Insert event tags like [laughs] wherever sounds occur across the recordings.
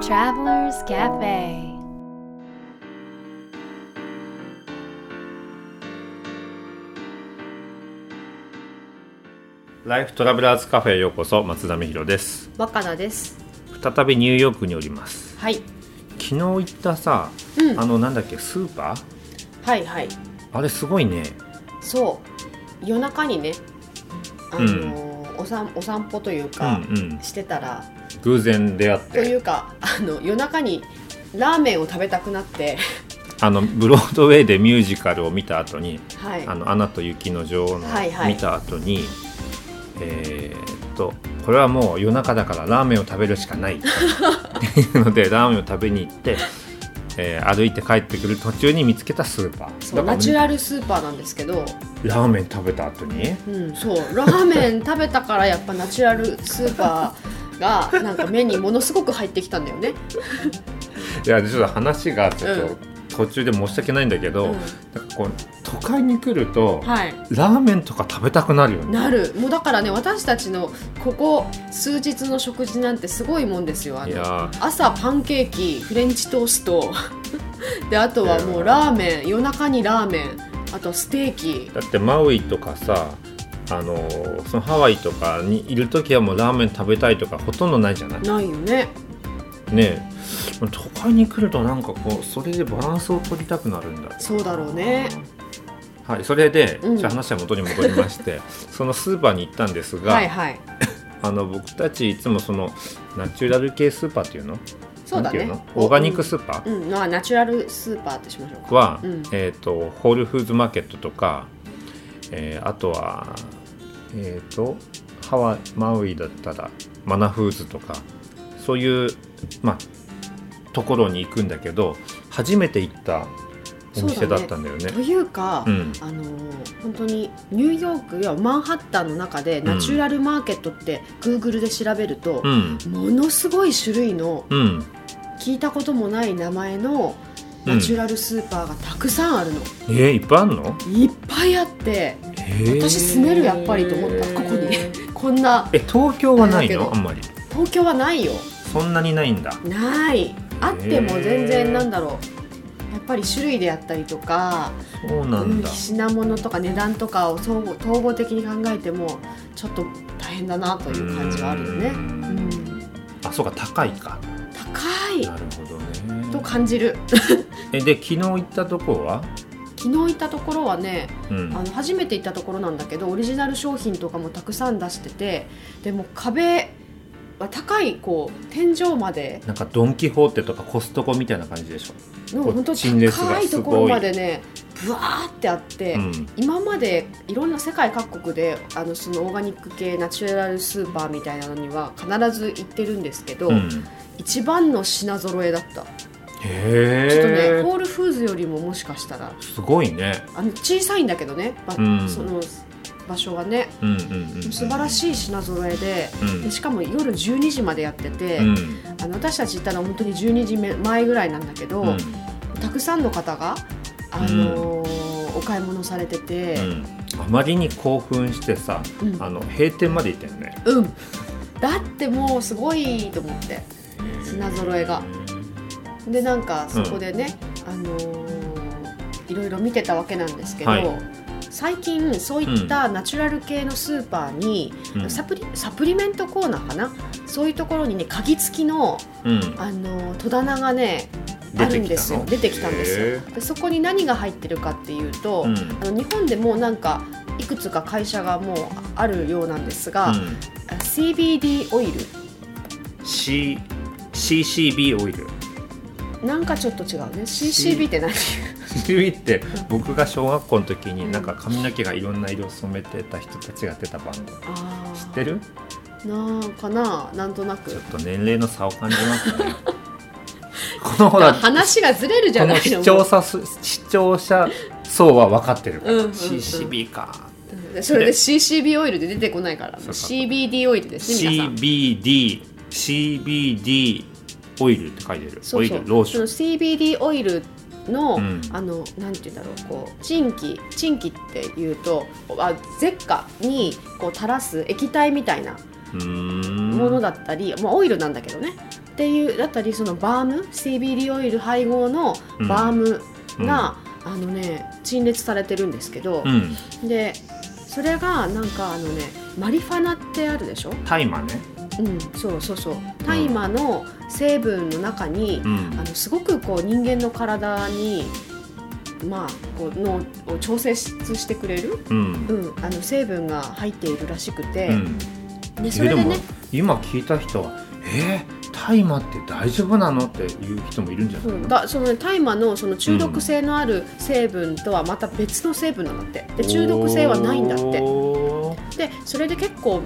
Travelers Cafe. ライフトラベラーズカフェへようこそ松田美弘です。若菜です。再びニューヨークにおります。はい。昨日行ったさ、うん。あのなんだっけスーパー？はいはい。あれすごいね。そう。夜中にねあのーおさんお散歩といううんか、うん。してたら偶然出会っとていうかあの夜中にラーメンを食べたくなって。あのブロードウェイでミュージカルを見た後にはい「あのアナと雪の女王」のはいはい。見た後にえーっとこれはもう夜中だからラーメンを食べるしかない。[laughs] っていうのでラーメンを食べに行って、えー歩いて帰ってくる途中に見つけたスーパー。そうナチュラルスーパーなんですけど、ラーメン食べた後に？うん、そう。ラーメン食べたからやっぱナチュラルスーパーがなんか目にものすごく入ってきたんだよね。いやちょっと話がちょっうん。と途中で申し訳ないんだけど、うん。なんかこう都会に来ると、はい。ラーメンとか食べたくなるよね。なる。もうだからね私たちのここ数日の食事なんてすごいもんですよ。朝パンケーキフレンチトースト。[laughs] であとはもうラーメン夜中にラーメンあとステーキ。だってマウイとかさあのそのハワイとかにいる時はもうラーメン食べたいとかほとんどないじゃない？ないよね。ねえ。都会に来るとなんかこうそれでバランスを取りたくなるんだ。そうだろうね。はいそれで、うん。じゃあ話は元に戻りまして [laughs] そのスーパーに行ったんですが、はいはい。[laughs] あの僕たちいつもそのナチュラル系スーパーっていうの？そうだね。オーガニックスーパー、うん、まあナチュラルスーパーってしましょうか。は、うん。えー、とホールフーズマーケットとか、えーあとは、えー、とハワイマウイだったらマナフーズとかそういう、まあ、ところに行くんだけど初めて行ったお店だったんだよね。というか、うん。あのー本当にニューヨークやマンハッタンの中でナチュラルマーケットってグーグルで調べるとう、ん。ものすごい種類のうん。聞いたこともない名前のナチュラルスーパーがたくさんあるの、えー、いっぱいあんの、いっぱいあってえー私住めるやっぱりと思ったここに。[laughs] こんな。え東京はないの？あんまり。東京はないよ。そんなにないんだ。ない。あっても全然なんだろう。やっぱり種類であったりとかそうなんだ、うん品物とか値段とかを総合統合的に考えてもちょっと大変だなという感じはあるよね。あそうか高いか。高い。なるほどね。と感じる。[laughs] えで昨日行ったとこは、昨日行ったところはねうん。あの初めて行ったところなんだけどオリジナル商品とかもたくさん出しててでも壁は高いこう天井まで。なんかドン・キホーテとかコストコみたいな感じでしょ、の本当高いところまでねぶわーってあって、うん、今までいろんな世界各国であのそのオーガニック系ナチュラルスーパーみたいなのには必ず行ってるんですけど、うん、一番の品揃えだったへちょっとねえホールフーズよりももしかしたら。すごいね。あの小さいんだけどね、ばうん。その場所はね。うんうんうん素晴らしい品揃えで。うん。でしかも夜12時までやってて、うん。あの私たち行ったのは本当に12時前ぐらいなんだけど、うん。たくさんの方が、あのーお買い物されてて、うん。あまりに興奮してさうん。あの閉店まで行ったよね。うん、だってもうすごいと思って。品揃えがでなんかそこでね、あのーいろいろ見てたわけなんですけど、はい。最近そういったナチュラル系のスーパーに、うん。サプリサプリメントコーナーかな？そういうところにね鍵付きの、うん。あのー戸棚がねあるんですよ。出てきたんですよ。でそこに何が入ってるかっていうと、うん。あの日本でもなんかいくつか会社がもうあるようなんですが、うん。CBD オイル。C CCB オイルなんかちょっと違うね。CCB って何？CCB って僕が小学校の時にうん。なんか髪の毛がいろんな色を染めてた人たちがやってたバンド。あ知ってる？ーなんかななんとなく。ちょっと年齢の差を感じますね。[laughs] このほら話がずれるじゃないの。視聴者数視聴者層は分かってるから、うんうんうん。CCB か。うん。それで CCB オイルで出てこないから。CBD オイルですね皆さん。CBD CBD オイルって書いてる。そうそう。オイルローション。CBD オイルの、うん。あのなんて言うんだろうこうチンキチンキっていうとあゼッカにこう垂らす液体みたいなものだったり、まあオイルなんだけどね。っていうだったりそのバーム CBD オイル配合のバームが、あのね陳列されてるんですけど、うん。でそれがなんかあのねマリファナってあるでしょ、大麻ねうん、そうそうそう。大麻の成分の中に、うん。あのすごくこう人間の体にまあこう脳を調整してくれる、うん。うん、あの成分が入っているらしくて、うん。でそれでね今聞いた人はえー、大麻って大丈夫なのっていう人もいるんじゃないそう。だそのね大麻のその中毒性のある成分とはまた別の成分なんだって。で中毒性はないんだって。でそれで結構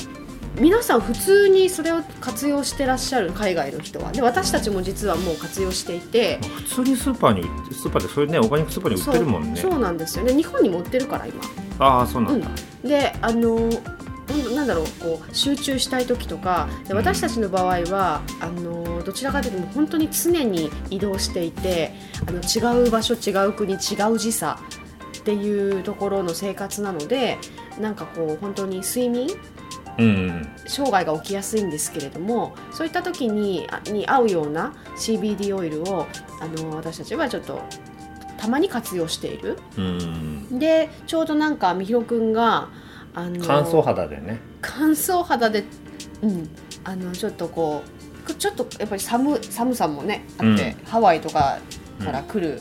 皆さん普通にそれを活用してらっしゃる海外の人は？で私たちも実はもう活用していて。普通にスーパーにスーパーでそれねオーガニックスーパーに売ってるもんね。そうなんですよね。日本にも売ってるから今。ああそうなんだ、であのなんだろうこう集中したい時とかでうん。私たちの場合は、あのどちらかというと本当に常に移動していてあの違う場所違う国違う時差っていうところの生活なのでなんかこう本当に睡眠うんうん障害が起きやすいんですけれどもそういった時にあに合うような CBD オイルをあの私たちはちょっとたまに活用している。うんでちょうどなんかみひろくんがあの乾燥肌でね。乾燥肌で、うん、あのちょっとこうちょっとやっぱり寒寒さもねあって、ハワイとかから来る、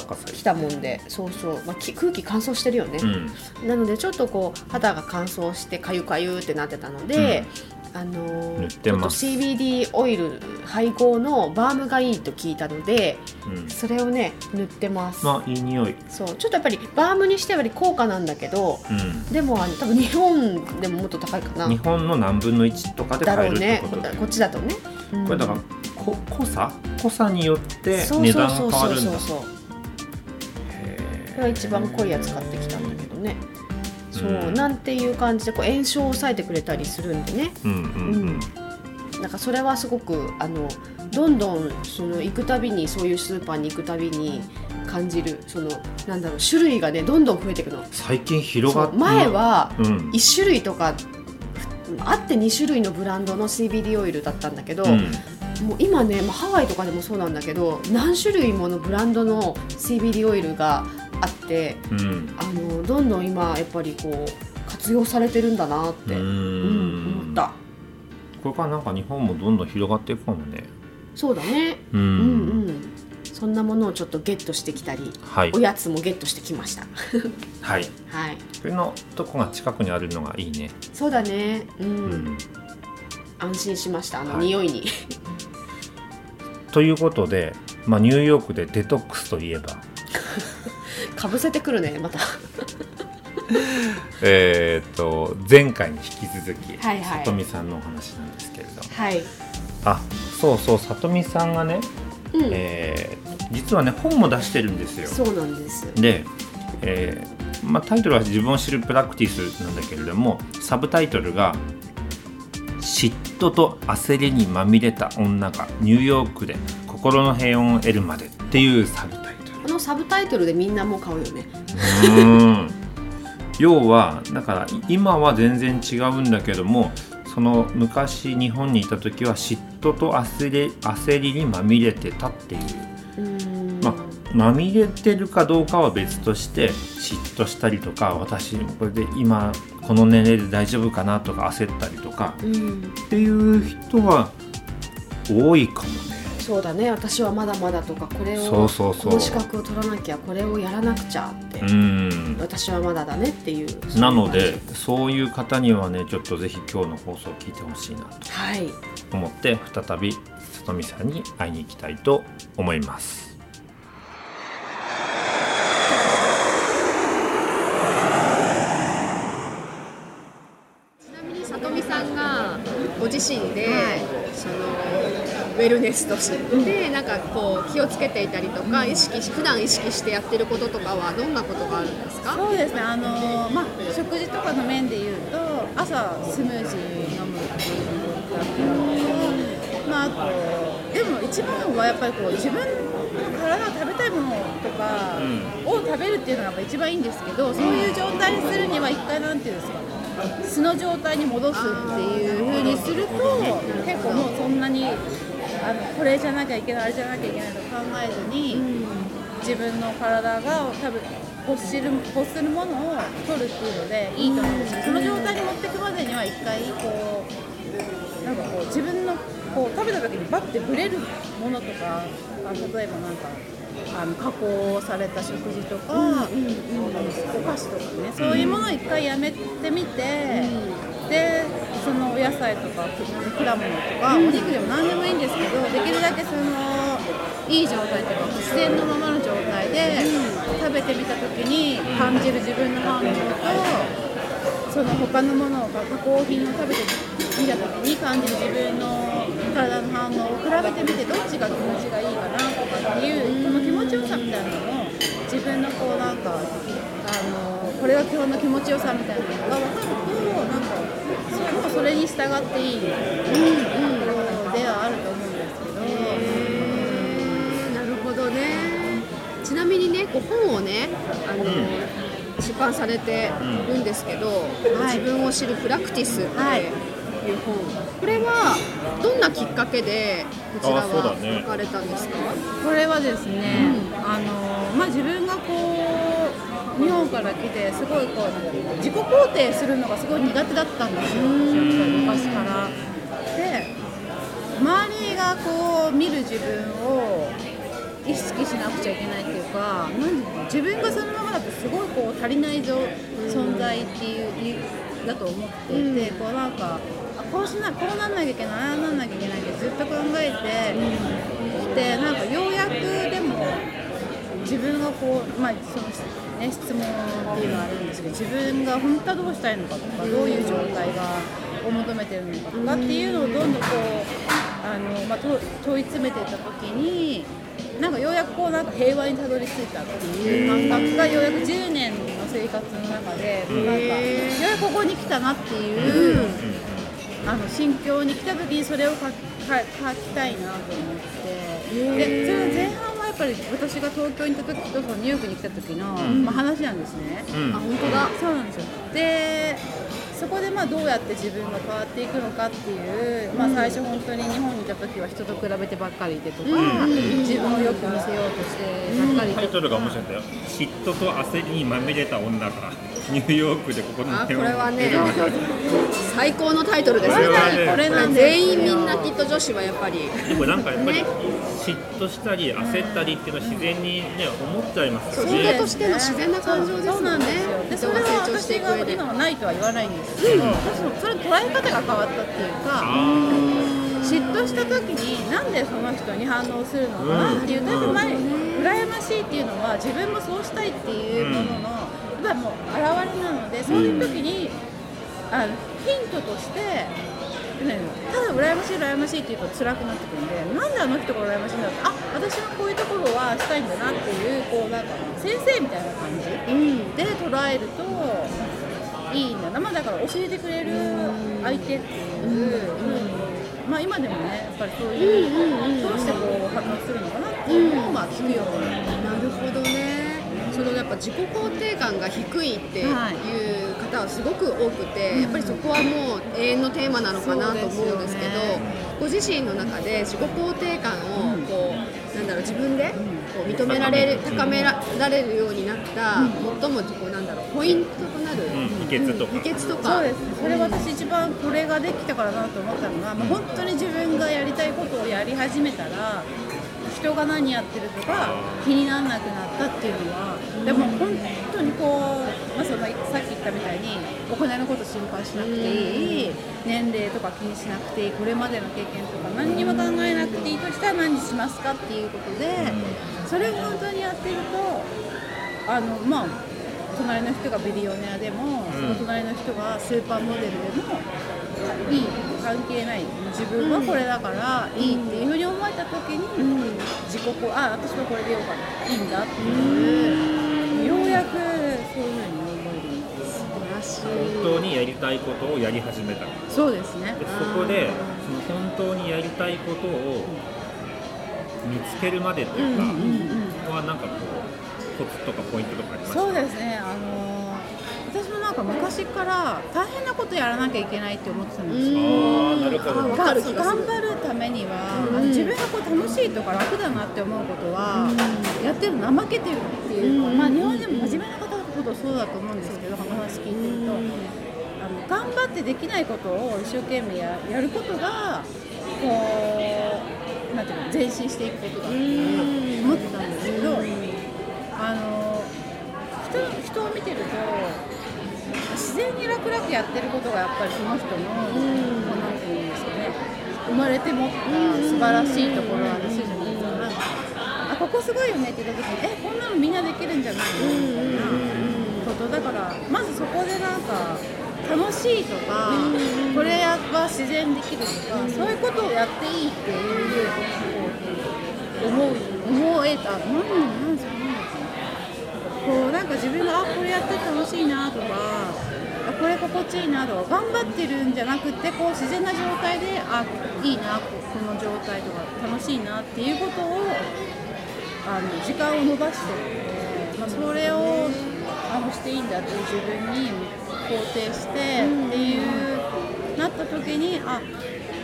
来たもんでそうそう、まあ、き空気乾燥してるよね、うん。なのでちょっとこう肌が乾燥してかゆかゆってなってたので、あの塗ってます。ちょっと CBD オイル配合のバームがいいと聞いたのでうん。それをね塗ってます、まあいい匂い。そう。ちょっとやっぱりバームにしては高価なんだけどうでもあの多分日本でももっと高いかな。ん日本の何分の1とかでだ買えるってろうね。こっちだとね、うん。これだからこ濃さ？濃さによってそう値そうそう段が変わるんだ。そうそうへーこれは一番濃いやつ買ってきたんだけどね。そう、うん。なんていう感じでこう炎症を抑えてくれたりするんでね。うんうんうん。なんかそれはすごくあのどんどんその行くたびにそういうスーパーに行くたびに感じるそのなんだろう種類がねどんどん増えていくの。最近広がって前はうん。1種類とかあって2種類のブランドの CBD オイルだったんだけど、うん。もう今ね、まあ、ハワイとかでもそうなんだけど何種類ものブランドの CBD オイルがあってうん。あのどんどん今やっぱりこう活用されてるんだなって、思った。これからなんか日本もどんどん広がっていくかもね。そうだね。ううんんうん。そんなものをちょっとゲットしてきたりはい。おやつもゲットしてきました。[laughs] はい。はい。これのとこが近くにあるのがいいね。そうだね。うん、うん。安心しました。あの、はい。匂いに。ということで、まあ、ニューヨークでデトックスといえばかぶせてくるねまた。[laughs] えー、と前回に引き続き、はいはい。さとみさんのお話なんですけれどはい。あそうそうさとみさんがね、うん、えー実はね本も出してるんですよ。そうなんですで、えーまあ、タイトルは自分を知るプラクティスなんだけれどもサブタイトルが「嫉妬と焦りにまみれた女がニューヨークで心の平穏を得るまで」っていうサブタイトルこのサブタイトルでみんなもう買うよね。うーん。要はだから今は全然違うんだけどもその昔日本にいた時は嫉妬と焦り焦りにまみれてたっていう。うん。ままみれてるかどうかは別として嫉妬したりとか私これで今この年齢で大丈夫かなとか焦ったりとかうん。っていう人は多いかもね。そうだね私はまだまだとかこれをそうそうそう。この資格を取らなきゃこれをやらなくちゃって、うん。私はまだだねっていうなのでそういう方にはねちょっとぜひ今日の放送を聞いてほしいなとじはい。思って再びさとみさんに会いに行きたいと思います。ちなみにさとみさんがご自身で、そのウェルネスとしてなんかこう気をつけていたりとか意識し普段意識してやってることとかはどんなことがあるんですか？そうですね、あのまあ、食事とかの面で言うと朝スムージー飲むっていうのだったりとか、まあ、あとでも一番はやっぱりこう自分の体が食べたいものとかを食べるっていうのがやっぱ一番いいんですけどそういう状態にするには一回なんていうんですか素の状態に戻すっていう風にすると結構もうそんなにあのこれじゃなきゃいけないあれじゃなきゃいけないと考えずに、自分の体が多分欲する欲するものを取るっていうのでいいと思うんですよその状態に持っていくまでには一回こうなんかこう自分のこう食べた時にバッてブレるものとかあ例えばなんかあの加工された食事とか、お菓子とかねそういうものを一回やめてみて、でそのお野菜とか果物とか、お肉でも何でもいいんですけどできるだけそのいい状態というか自然のままの状態で食べてみた時に感じる自分の反応と。その他のものを加工品を食べてみた時に感じる自分の体の反応を比べてみてどっちが気持ちがいいかなとかっていうこの気持ちよさみたいなのを自分のこうなんかあのこれが基本の気持ちよさみたいなのが分かるとなんかもうそれに従っていいところではあると思うんですけど。なるほどね。ちなみにねこう本をねあの、出版されてるんですけど、自分を知るプラクティスっていう本、これはどんなきっかけでこちらは書かれたんですか、これはですね、あのまあ、自分がこうから来てすごいこう自己肯定するのがすごい苦手だったんですよ昔から。で周りがこう見る自分を意識しなくちゃいけないっていうか自分がそのままだとすごいこう足りないぞ存在っていうだと思っていて、こうなんかあこうしなこうなんなきゃいけないああなんなきゃいけないってずっと考えてきてなんかようやくでも自分がこうまあそのね質問っていうのはあるんですけど自分が本当はどうしたいのかとかどういう状態がを求めてるのか？とかっていうのをどんどんこうあの、まあ、と問い詰めていった時になんかようやくこうなんか平和にたどり着いたっていう感覚がようやく10年の生活の中でなん。かようやくここに来たなっていう。あの心境に来た時にそれを書き書書きたいなと思って。でその前半はやっぱり私が東京に行った時とそのニューヨークに来た時の、まあ、話なんですね。うん。あ本当だ。そうなんですよ。でそこでまあどうやって自分が変わっていくのかっていう、まあ、最初本当に日本にいた時は人と比べてばっかりいてとか、自分をよく見せようとしてばっかり。タイトルが面白いんだよ。嫉妬と焦りにまみれた女がニューヨークでここにあこれはね最高のタイトルです。よこれはねこれなんで全員みんなきっと女子はやっぱり。でもなんかやっぱりね。嫉妬したり焦ったりっていうのは自然にね思っちゃいますよね。としての自然な感情ですそうなんですよ。でそれは人が成長してい私が今はないとは言わないんですけど、私もそれ捉え方が変わったっていうか嫉妬した時になん。でその人に反応するのかなっていう、だいぶ前羨ましいっていうのは自分もそうしたいっていうものの、やっぱりもう現れなのでそういう時に、あのヒントとしてねただ羨ましい羨ましいっていうと辛くなってくるん。でなん。であの人が羨ましいん。だろうあ私はこういうところはしたいん。だなっていうこうなん。か先生みたいな感じで捉えるといいんだな、まあ、だから教えてくれる相手っていう、まあ今でもねやっぱりそういう、どうしてこう反応するのかなっていうのをまあ聞くようになるほどね。そのやっぱ自己肯定感が低いっていう方はすごく多くて、やっぱりそこはもう永遠のテーマなのかなと思うんですけどね。ご自身の中で自己肯定感をこう、なんだろう自分でこう認められる高められるようになった、最もこうなんだろうポイントとなる、うん秘訣とか。秘訣とか。そうです。ねそれ私一番これができたからなと思ったのが、まあ、本当に自分がやりたいことをやり始めたら人が何やってるとか気にならなくなったっていうのはでも本当にこう、まあ、そのさっき言ったみたいにお金のこと心配しなくていい年齢とか気にしなくていいこれまでの経験とか何にも考えなくていいとしたら何しますかっていうことでそれを本当にやってるとあのまあ隣の人がビリオネアでも、その隣の人がスーパーモデルでもいい関係ない。自分はこれだからいいっていうふうに思えた時に、自己こうあ私はこれでよかった。いいんだっていう、ようやくそういうふうに思えるんです素晴らしい。本当にやりたいことをやり始めた。でそうですね。そこでその本当にやりたいことを見つけるまでっていうか、はなんかコツとかポイントとかありますか？そうですね。あのー私もなんか昔から大変なことやらなきゃいけないって思ってたんですよ。ああなるほど。頑張るためには、あの自分がこう楽しいとか楽だなって思うことは、やってるの怠けてるっていうか、まあ、日本でも真面目な方のことそうだと思うんですけど、話聞いてると、あの頑張ってできないことを一生懸命ややることがこうなんていうの前進していくことだって思ってたんですけど、あの人人を見てると自然に楽々やってることがやっぱりその人の、こうなんていうんですかね生まれて持った素晴らしいところなんですよね。あここすごいよねって言った時にえこんなのみんなできるんじゃないのみたいなことだからまずそこでなんか楽しいとか、これは自然にできるとか、そういうことをやっていいっていうふうに思う思えた何なんこうなんか自分があこれやって楽しいなとかあこれ心地いいなとか頑張ってるんじゃなくてこう自然な状態であいいなこの状態とか楽しいなっていうことをあの時間を延ばして、まあ、それをあのしていいんだっていう自分に肯定してっていうなった時にあ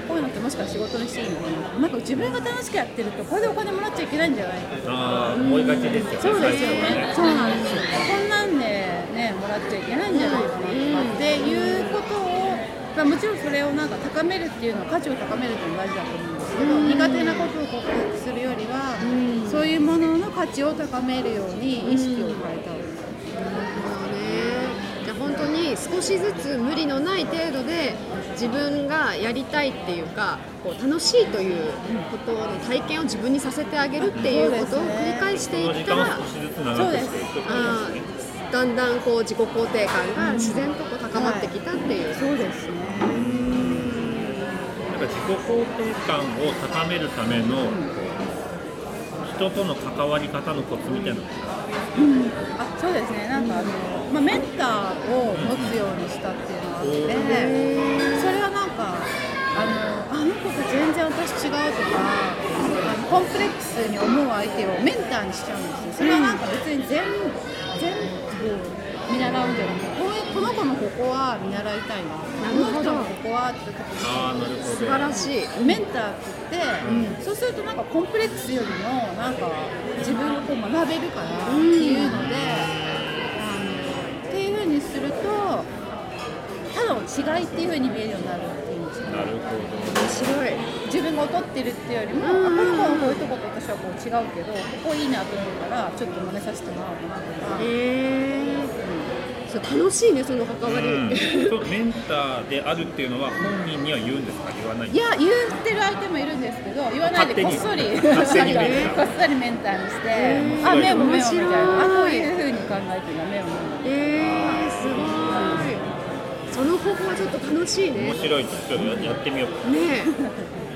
こういうのってもしかして仕事にしていいのかななんか自分が楽しくやってるとこれでお金もらっちゃいけないんじゃないああ思いがちですよねそうですよね。そう最なんですよ。こんなんでねもらっちゃいけないんじゃないかなとかっていうことを、まあもちろんそれをなんか高めるっていうのは価値を高めるっていうのが大事だと思うんですけど、苦手なことを克服するよりは、そういうものの価値を高めるように意識を変えた方がいい。少しずつ無理のない程度で自分がやりたいっていうかこう楽しいということの体験を自分にさせてあげるっていうことを繰り返していったら少しずつ長くしていくってことあですね。ーだんだんこう自己肯定感が自然とこう高まってきたっていう、そうですね。なんか自己肯定感を高めるための人との関わり方のコツみたいなのってあそうですね。なんかあのまあメンターを持つようにしたっていうのがあって。全然私違うとかあのコンプレックスに思う相手をメンターにしちゃうんですよそれはなんか別に全全部見習うんじゃなくてこうこの子のここは見習いたいなこの人のここはって言った時にああなるほど素晴らしいメンターって言って、そうするとなんかコンプレックスよりもなんか自分がこう学べるからっていうので、あのっていうふうにするとただの違いっていうふうに見えるようになる。んですかなるほど面白い。自分が劣ってるっていうよりも、あこの子のこういうとこと私はこう違うけどここいいなと思うからちょっと真似させてもらおうかなとか。へえそう楽しいねその関わり、うん、そうメンターであるっていうのは本人には言うんですか？言わない。いや言ってる相手もいるんですけど言わないでこっそりこっそりメンターにしてーあ目を目をみたい面白い。なあこういうふうに考えてるの目を目をその方法はちょっと楽しいね。面白いちょっとやってみようね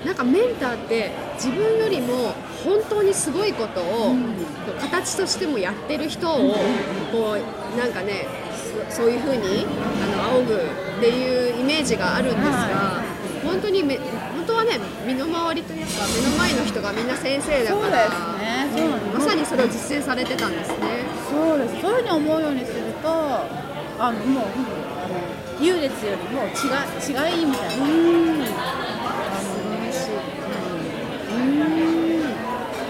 え。なんかメンターって自分よりも本当にすごいことを、形としてもやってる人をこうなんかねそそういうふうにあの仰ぐっていうイメージがあるんですが、は本当にめ本当はね身の回りというか目の前の人がみんな先生だからそうですね。まさにそれを実践されてたんですね。そうです。そういうふうに思うようにするとあのもう優劣よりも違い違いみたいな。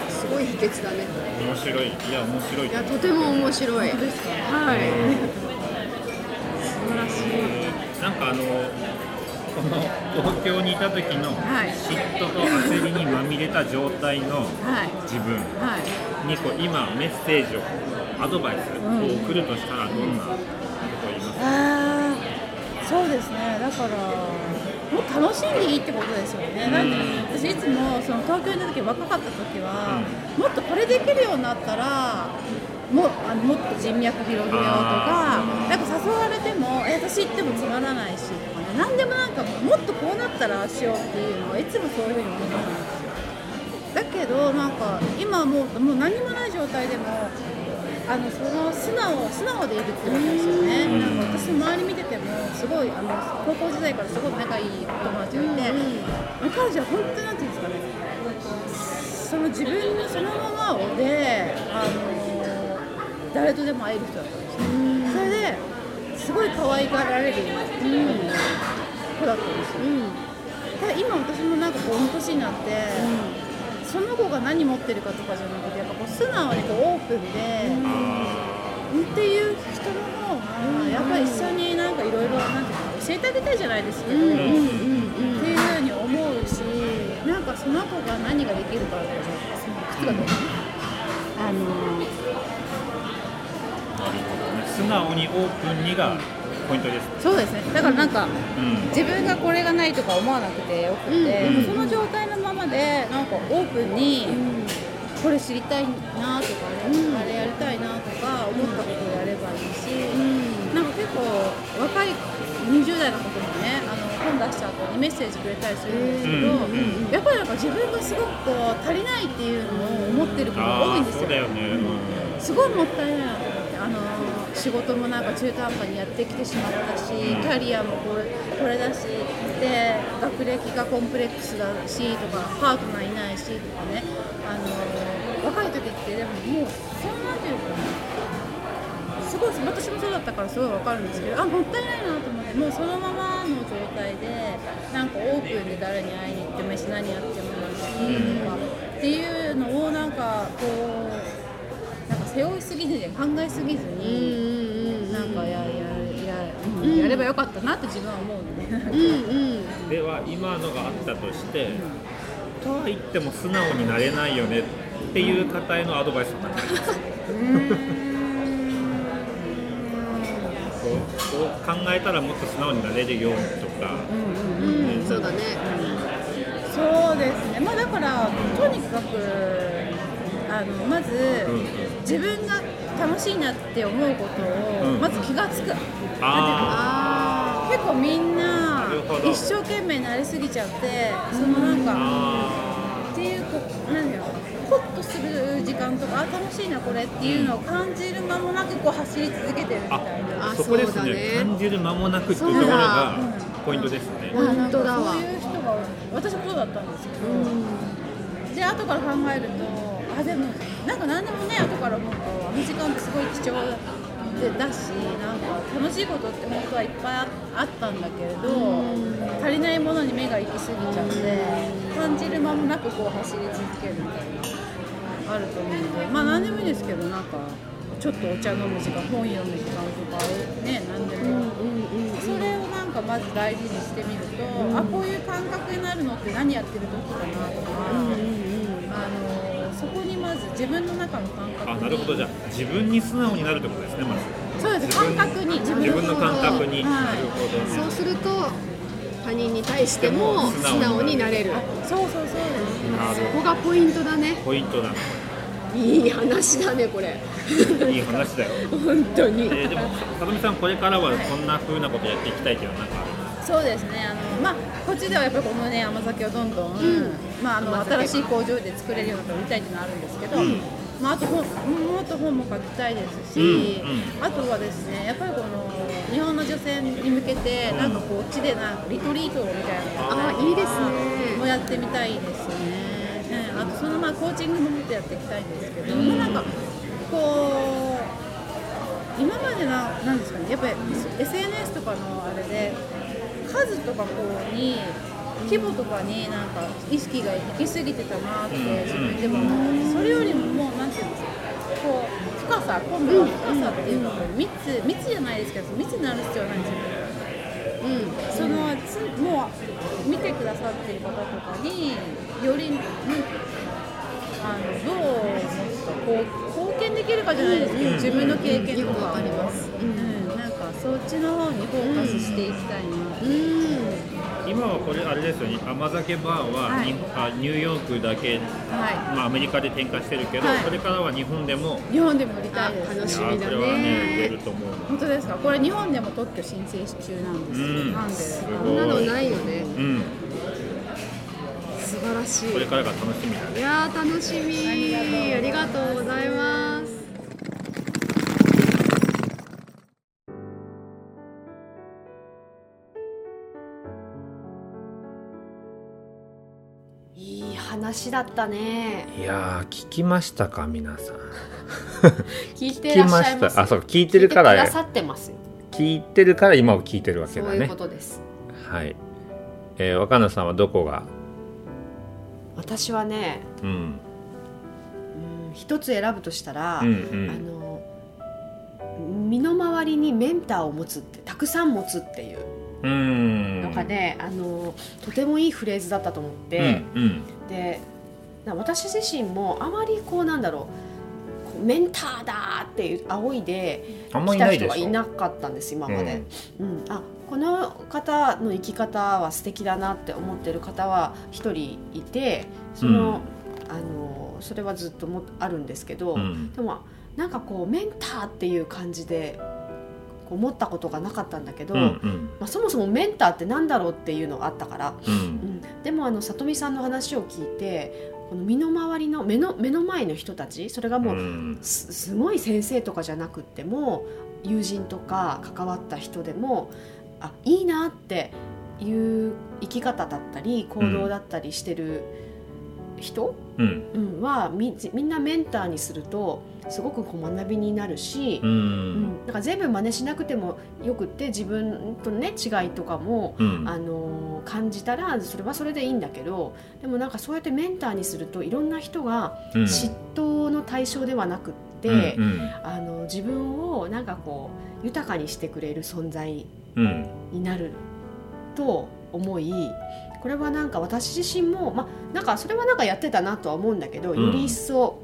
すごい秘訣だね。面白い。いや面白い。いやとても面白い。はい。素晴らしい。なんかあのこの東京にいた時のはい。嫉妬と焦りにまみれた状態のはい。自分はい。にこう今メッセージをアドバイスを送るとしたらどんなことを言いますか、あーそうですね。だからもう楽しんでいいってことですよね、なんで私いつもその東京にいた時若かった時は、もっとこれできるようになったらもうあのもっと人脈広げようとかなんか誘われてもえ私行ってもつまらないしとかね。何でもなんかもっとこうなったらしようっていうのはいつもそういうふうに思ってたんです。よだけどなんか今はもうもう何もない状態でもあのその素直素直でいるってことですよね、なんか私周り見ててもすごいあの高校時代からすごい仲いいお友達がいて、彼女は本当になんていうんですかね。その自分そのままをであの誰とでも会える人だったんですよ、それですごい可愛がられる、子だったんですよ、ただ今私もなんかこう年になって、その子が何持ってるかとかじゃなくてやっぱこう素直にこうオープンで、っていう人の方がやっぱり一緒になんかいろいろなんていうの教えてあげたいじゃないですけど、っていうふうに思うしなんかその子が何ができるかとかその靴がどうあのなるほどね。素直にオープンにがポイントです。ねそうですね。だからなんか、うん。自分がこれがないとか思わなくてよくて、うん。その状態のままでなんかオープンに、これ知りたいなとか、ねあれやりたいなとか思ったことをやればいいし、なんか結構若い20代の子もねあの本出した後にメッセージくれたりするんですけど、うんやっぱりなんか自分がすごくこう足りないっていうのを思ってる子が多いんですよ。よね、すごいもったいないあの仕事もなんか中途半端にやってきてしまったし、キャリアもこれこれだしで学歴がコンプレックスだしとかパートナーいないしとかね。あの若い時ってでももうそんなんていうかなすごい私もそうだったからすごいわかるんですけどあもったいないなと思ってもうそのままの状態でなんかオープンで誰に会いに行ってもいいし何やってもいいしとかっていうのをなんかこう背負いすぎずに考えすぎずになんかやややうんやればよかったなって自分は思うのね。では今のがあったとして、とは言っても素直になれないよねっていう方へのアドバイスとかっます。考えたらもっと素直になれるよとか、うんそうだね。そうですね、まあ、だからとにかくあのまず、うん自分が楽しいなって思うことを、うん。まず気がつく、ああ結構みんな一生懸命になりすぎちゃってそのなんーか、あっていうこう何だろう。ホッとする時間とかあ楽しいなこれっていうのを感じる間もなくこう走り続けてるみたいな。あそこですね。そうだね。感じる間もなくっていうところがポイントですね。本当だわ。そういう人が私もそうだったんですけど、で後から考えるとあでもなんか何でもね後から思うとあの時間ってすごい貴重でだしなんか楽しいことって本当はいっぱいああったんだけれど、足りないものに目が行き過ぎちゃって感じる間もなくこう走り続けるみたいなあると思うのでまあ何でもいいですけどなんかちょっとお茶飲む時間本読む時間とかね何でも。それをなんかまず大事にしてみると、あこういう感覚になるのって何やってる時かなとか、あのそこにまず自分の中の感覚にあなるほど。じゃあ自分に素直になるってことですねまず。そうです。感覚に自自分の感覚に。はい。なるほどね。そうすると他人に対しても素直になれる。そうそうそう。ですなるここがポイントだね。ポイントだ。いい話だねこれ。[laughs] いい話だよ。本当に。えー、でもさとみさんこれからはこんな風なことやっていきたいっていうのはなんか。そうですね。あの、まあ、こっちではやっぱりこのね甘酒をどんどん、まあ、あの新しい工場で作れるようなことを売りたいっていうのはあるんですけど、まあ、あと本もっと本も書きたいですし、うんあとはですねやっぱりこの日本の女性に向けてなんかこっちでなんかリトリートみたいなのあいいですね。もやってみたいですね。うん。あとそのまあコーチングももっとやっていきたいんですけど、まあなんかこう今までななんですかねやっぱり SNS とかのあれで数とかこうに規模とかになんか意識が行き過ぎてたなって自分でも思ってそれよりももうなんていうんですかこう深さ今度は深さっていうかこう密密じゃないですけど密になる必要はないんですよそのつもう見てくださってる方とかにより、うん、あのどうもっとこう貢献できるかじゃないですけど、自分の経験とかあります、うん。なんかそっちの方にフォーカスしていきたいな、今はこれあれですよね。甘酒バーは、はい。ニューヨークだけ、はまあ、アメリカで展開してるけど、はい。これからは日本でもい日本でも売りたいですあ楽しみだいやこれはね。出ねると思うな。本当ですか？これ日本でも特許申請中なんです。よ、うん。なんで。すこんなのないよね。うん。素晴らしい。これからが楽しみだね。いやー楽しみ。ありがとうございます話だったね。いやー聞きましたか皆さん。[laughs] 聞いてらっしゃいます？聞きました。あそう聞いてるから聞いてくださってます。よ聞聞いてるから今を聞いてるわけだね。そういうことです。はい、えー、若菜さんはどこが？私はねうん。うん一つ選ぶとしたら、うんうあんの身の回りにメンターを持つってたくさん持つっていう。うんのがね、あのとてもいいフレーズだったと思って、うんうん。でな私自身もあまりこうなんだろうメンターだっていう仰いで来た人がいなかったんです今まで、うん。あこの方の生き方は素敵だなって思ってる方は一人いてその、あのそれはずっともあるんですけど、うん。でもなんかこうメンターっていう感じで思ったことがなかったんだけど、うんうん。まあ、そもそもメンターってなんだろうっていうのがあったから、ううんん、でもあの里見さんの話を聞いてこの身の回りの目の目の前の人たちそれがもう、うん。すすごい先生とかじゃなくっても友人とか関わった人でもあいいなっていう生き方だったり行動だったりしてる人、うん。うんはみみんなメンターにするとすごくこう学びになるし、ううんんだから全部真似しなくてもよくって自分とね違いとかも、うん。あのー感じたらそれはそれでいいんだけどでもなんかそうやってメンターにするといろんな人がうん。嫉妬の対象ではなくって、うんうん。あの自分をなんかこう豊かにしてくれる存在うん。になると思いこれはなんか私自身も、まあ、なんかそれはなんかやってたなとは思うんだけど、うん。より一層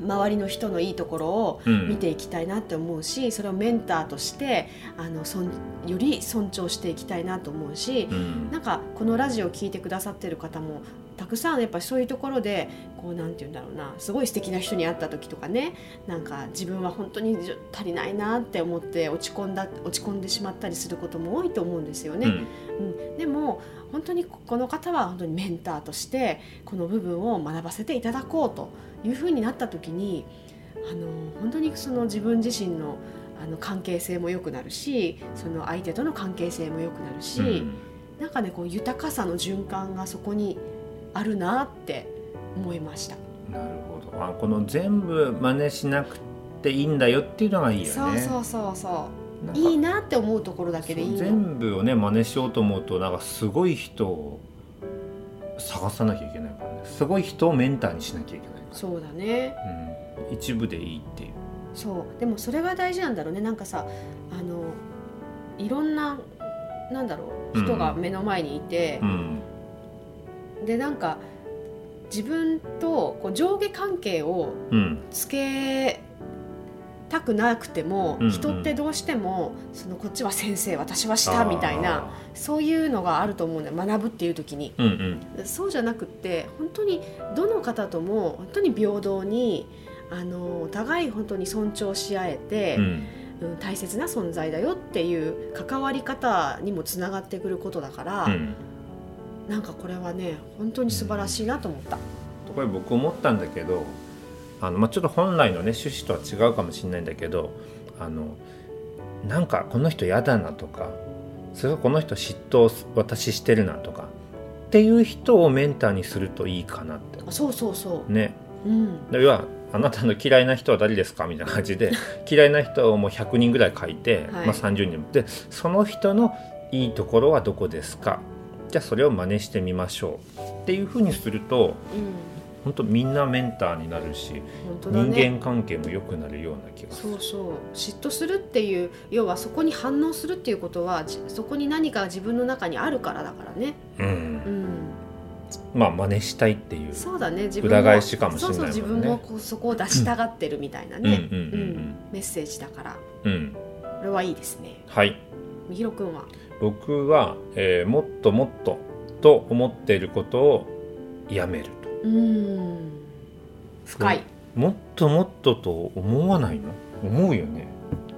周りの人のいいところをうん。見ていきたいなって思うしそれをメンターとしてあのそんより尊重していきたいなと思うしうん。なんかこのラジオを聞いてくださってる方もたくさんやっぱりそういうところでこうなんて言うんだろうなすごい素敵な人に会った時とかねなんか自分は本当に足りないなって思って落ち込んだ落ち込んでしまったりすることも多いと思うんですよね。うん。うん、でも本当にこの方は本当にメンターとしてこの部分を学ばせていただこうというふうになった時にあの本当にその自分自身のあの関係性も良くなるしその相手との関係性も良くなるし、うん。なんかねこう豊かさの循環がそこにあるなって思いました。なるほど。あこの全部真似しなくていいんだよっていうのがいいよね。そうそうそうそう。いいなって思うところだけでいいの全部をね真似しようと思うとなんかすごい人を探さなきゃいけないからね。すごい人をメンターにしなきゃいけないかそうだね。ら、うん、一部でいいっていう。そう。でもそれが大事なんだろうね。なんかさあのいろんななんだろう。人が目の前にいてう、んでなんか自分とこう上下関係をうん。つけたくなくても、うんうん。人ってどうしてもそのこっちは先生私は下みたいなあそういうのがあると思うんだよ。学ぶっていう時に。ーうんうん。そうじゃなくって本当にどの方とも本当に平等にあのお互い本当に尊重し合えて、うん。うん大切な存在だよっていう関わり方にもつながってくることだから、うんなんかこれはね本当に素晴らしいなと思った。これ僕思ったんだけどあの、まあ、ちょっと本来のね趣旨とは違うかもしれないんだけどあのなんかこの人嫌だなとかそれこの人嫉妬私してるなとかっていう人をメンターにするといいかなって。あそうそうそね。う、うん、で要はあなたの嫌いな人は誰ですか？みたいな感じで嫌いな人をもう100人ぐらい書いて、はい。まあ、30人でその人のいいところはどこですか？じゃあそれを真似してみましょうっていうふうにするとうん、本当みんなメンターになるし、ね。人間関係も良くなるような気がする。そうそう。嫉妬するっていう要はそこに反応するっていうことはじそこに何か自分の中にあるからだからね、うん。うん、まあ真似したいっていうそうだね。自分も裏返しかもしれないね。そうそう自分もこうそこを出したがってるみたいなね、メッセージだから。うん。これはいいですね。はい。みひろくんは？僕は、えーもっともっとと思っていることをやめると。うーん。深い。もっともっとと思わないの？思うよね。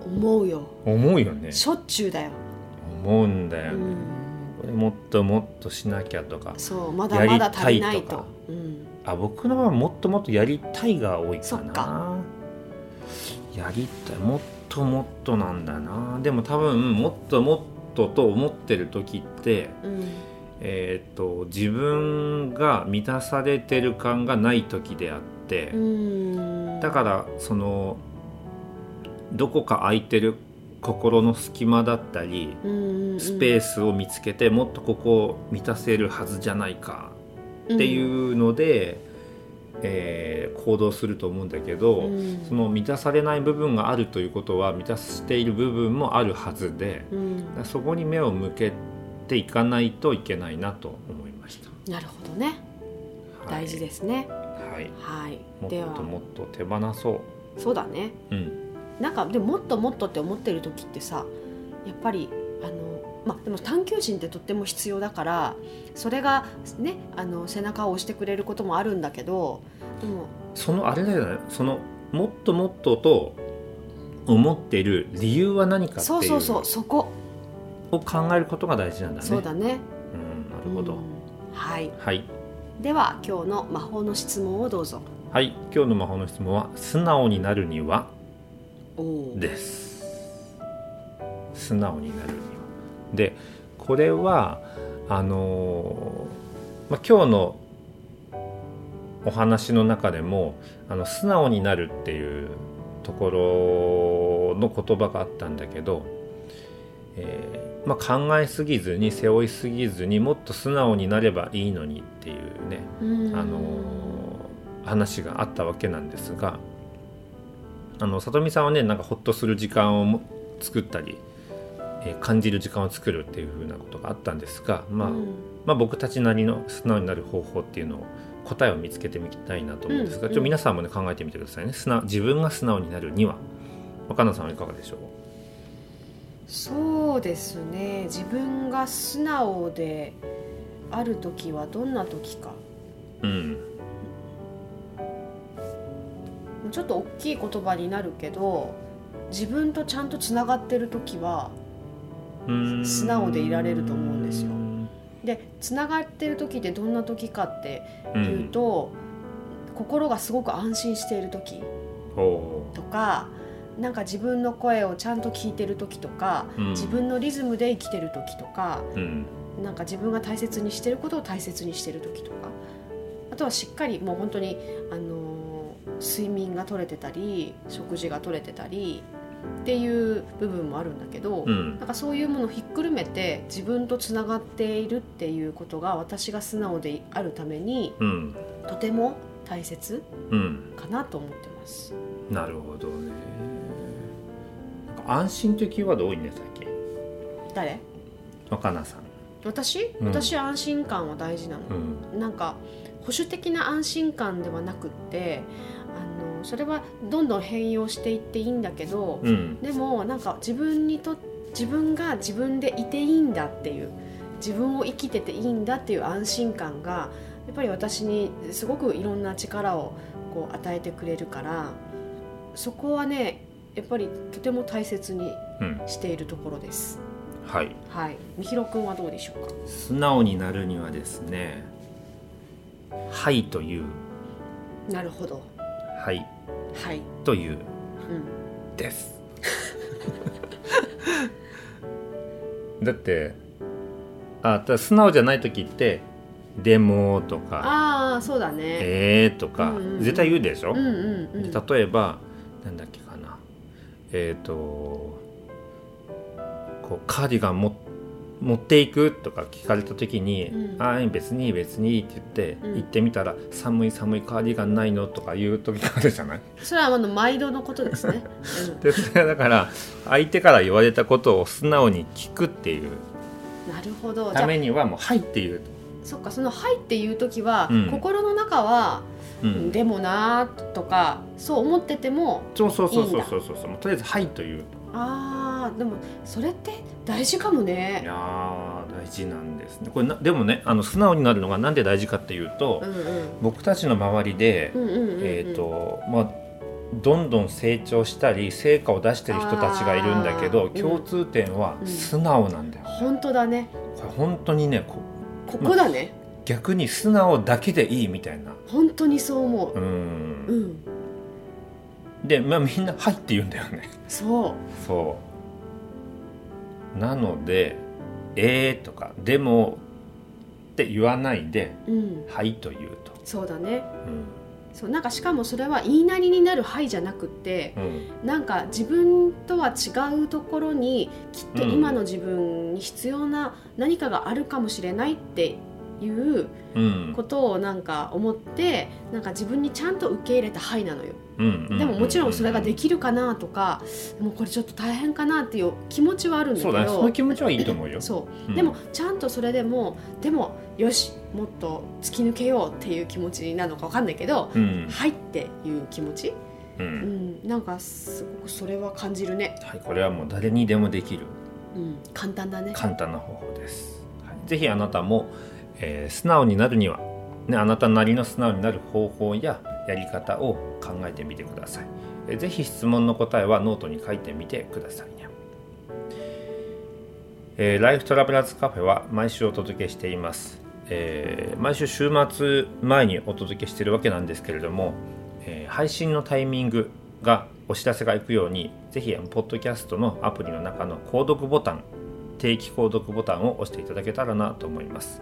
思うよ。思うよね。しょっちゅうだよ、思うんだよね、うん、もっともっとしなきゃとか。そうまだまだ足りないと。やりたいとか。うん、あ僕のはもっともっとやりたいが多いそか。なやりたい。もっともっとなんだな。でも多分もっともっとと思ってる時ってうんえー、と自分が満たされてる感がない時であって、うん。だからそのどこか空いてる心の隙間だったりスペースを見つけてもっとここを満たせるはずじゃないかっていうので、えー行動すると思うんだけど、うん。その満たされない部分があるということは満たしている部分もあるはずでうん。そこに目を向けていかないといけないなと思いました。なるほどね。大事ですね。はい、はい。もっともっと手放そそうだね。う。うん、なんかでももっともっとって思ってる時ってさやっぱりあのまあでも探求心ってとっても必要だからそれがねあの背中を押してくれることもあるんだけどでもそのあれだよね。そのもっともっとと思っている理由は何かそうそうそうそこ。を考えることが大事なんだね。そうだね。うん、なるほど。うんはい。はい、では今日の魔法の質問をどうぞ。はい、今日の魔法の質問は素直になるには？です。素直になる。で、これはあのーまあ今日のお話の中でもあの素直になるっていうところの言葉があったんだけど、えーまあ、考えすぎずに背負いすぎずにもっと素直になればいいのにっていうねあの話があったわけなんですがあの里見さんはねなんかほっとする時間をも作ったり、えー感じる時間を作るっていうふうなことがあったんですが、まあまあ、僕たちなりの素直になる方法っていうのを答えを見つけてみたいなと思うんですが、うんちょっと皆さんもね考えてみてくださいね。素直自分が素直になるには若菜さんはいかがでしょう？そうですね。自分が素直である時はどんな時か。うん。ちょっと大きい言葉になるけど自分とちゃんとつながってる時は素直でいられると思うんですよ。でつながってる時ってどんな時かってうんいうと、心がすごく安心している時おとかなんか自分の声をちゃんと聞いてる時とか、うん。自分のリズムで生きてる時とかーうん。なんか自分が大切にしてることを大切にしてる時とかあとはしっかりもう本当に、あのー睡眠が取れてたり食事が取れてたりっていう部分もあるんだけど、うん。なんかそういうものをひっくるめて自分とつながっているっていうことが私が素直であるためにうん。とても大切うん。かなと思ってます。なるほどね。なんか安心というキーワード多いね最近。誰？若菜さん。私、うん。私は安心感は大事なの。うん。なんか保守的な安心感ではなくってあのそれはどんどん変容していっていいんだけど、うんでもなんか自分にと自分が自分でいていいんだっていう自分を生きてていいんだっていう安心感がやっぱり私にすごくいろんな力をこう与えてくれるからそこはねやっぱりとても大切にうんしているところです。はいはい、みひろくんはどうでしょうか？素直になるにはですね「はい」というなるほど。「はいはい。」といううん。です [laughs] だってあただ素直じゃない時って「でも」とかああ、そうだ「ね。えー」とかうんうんうん絶対言うでしょ、うんうんうん。で例えばなんだっけかなえっ、とこうカーディガンも持っていくとか聞かれた時に「うん。ああ別に別に」って言って、うん。行ってみたら「寒い寒いカーディガンないの?」とか言う時があるじゃない？それはあの毎度のことですね。[laughs] でそれはだから相手から言われたことを素直に聞くっていう。うん、なるほど。ためにはもう「はい」っていう、そっかその「はい」っていう時は、うん。心の中は、うん、でもなーとかそう思っててもそうそうそういいんだそうそう。そうそうもうとりあえず「はい」というあーでもそれって大事かもいね。やー大事なんですね。これなでもねあの素直になるのがなんで大事かっていうと、うんうん。僕たちの周りで、うんうんうんうんえっ、とまあどんどん成長したり成果を出してる人たちがいるんだけど共通点はうん素直なんだよ、本当だね。これ本当にねこここだね、逆に素直だけでいいみたいな。本当にそう思う。ううん。んで、まあ、みんな「はい」って言うんだよね。そそうなので「えー」とか「でも」って言わないでううん「はい」と言うと、そうだね。うん。そうなんかしかもそれは言いなりになる「はい」じゃなくってうん。なんか自分とは違うところにきっと今の自分に必要な何かがあるかもしれないっていううんことをなんか思ってなんか自分にちゃんと受け入れた「はい」なのよ。うん。でももちろんそれができきるかなとかもうこれちょっと大変かなっていう気持ちはあるんだけそうだね。そどの気持ちはいいと思うよ。そう。うん。でもちゃんとそれでもでもよしもっと突き抜けようっていう気持ちなのかわかんないけど、うん。はいっていう気持ち、ううんん、なんかすごくそれは感じるね、はい、これはもう誰にでもできる。うん、簡単だね。簡単な方法です、はい、ぜひあなたも、えー素直になるには、ね、あなたなりの素直になる方法ややり方を考えてみてください、えーぜひ質問の答えはノートに書いてみてくださいね。えーライフトラベラーズカフェは毎週お届けしています、えー毎週週末前にお届けしてるわけなんですけれども、えー配信のタイミングがお知らせがいくようにぜひポッドキャストのアプリの中の購読ボタン定期購読ボタンを押していただけたらなと思います、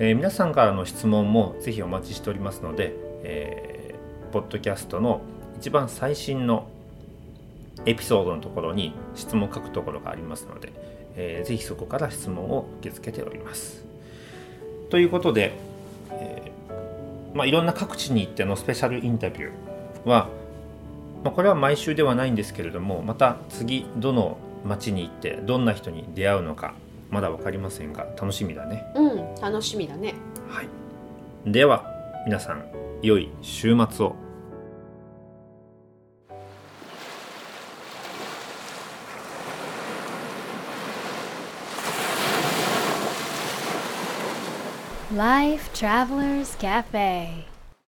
えー皆さんからの質問もぜひお待ちしておりますので、えーポッドキャストの一番最新のエピソードのところに質問を書くところがありますので、えーぜひそこから質問を受け付けております。ということで、えーまあ、いろんな各地に行ってのスペシャルインタビューは、まあ、これは毎週ではないんですけれどもまた次どの町に行ってどんな人に出会うのかまだ分かりませんが楽しみだね。うん楽しみだね。はい。では皆さん良い週末を。Life Travelers Cafe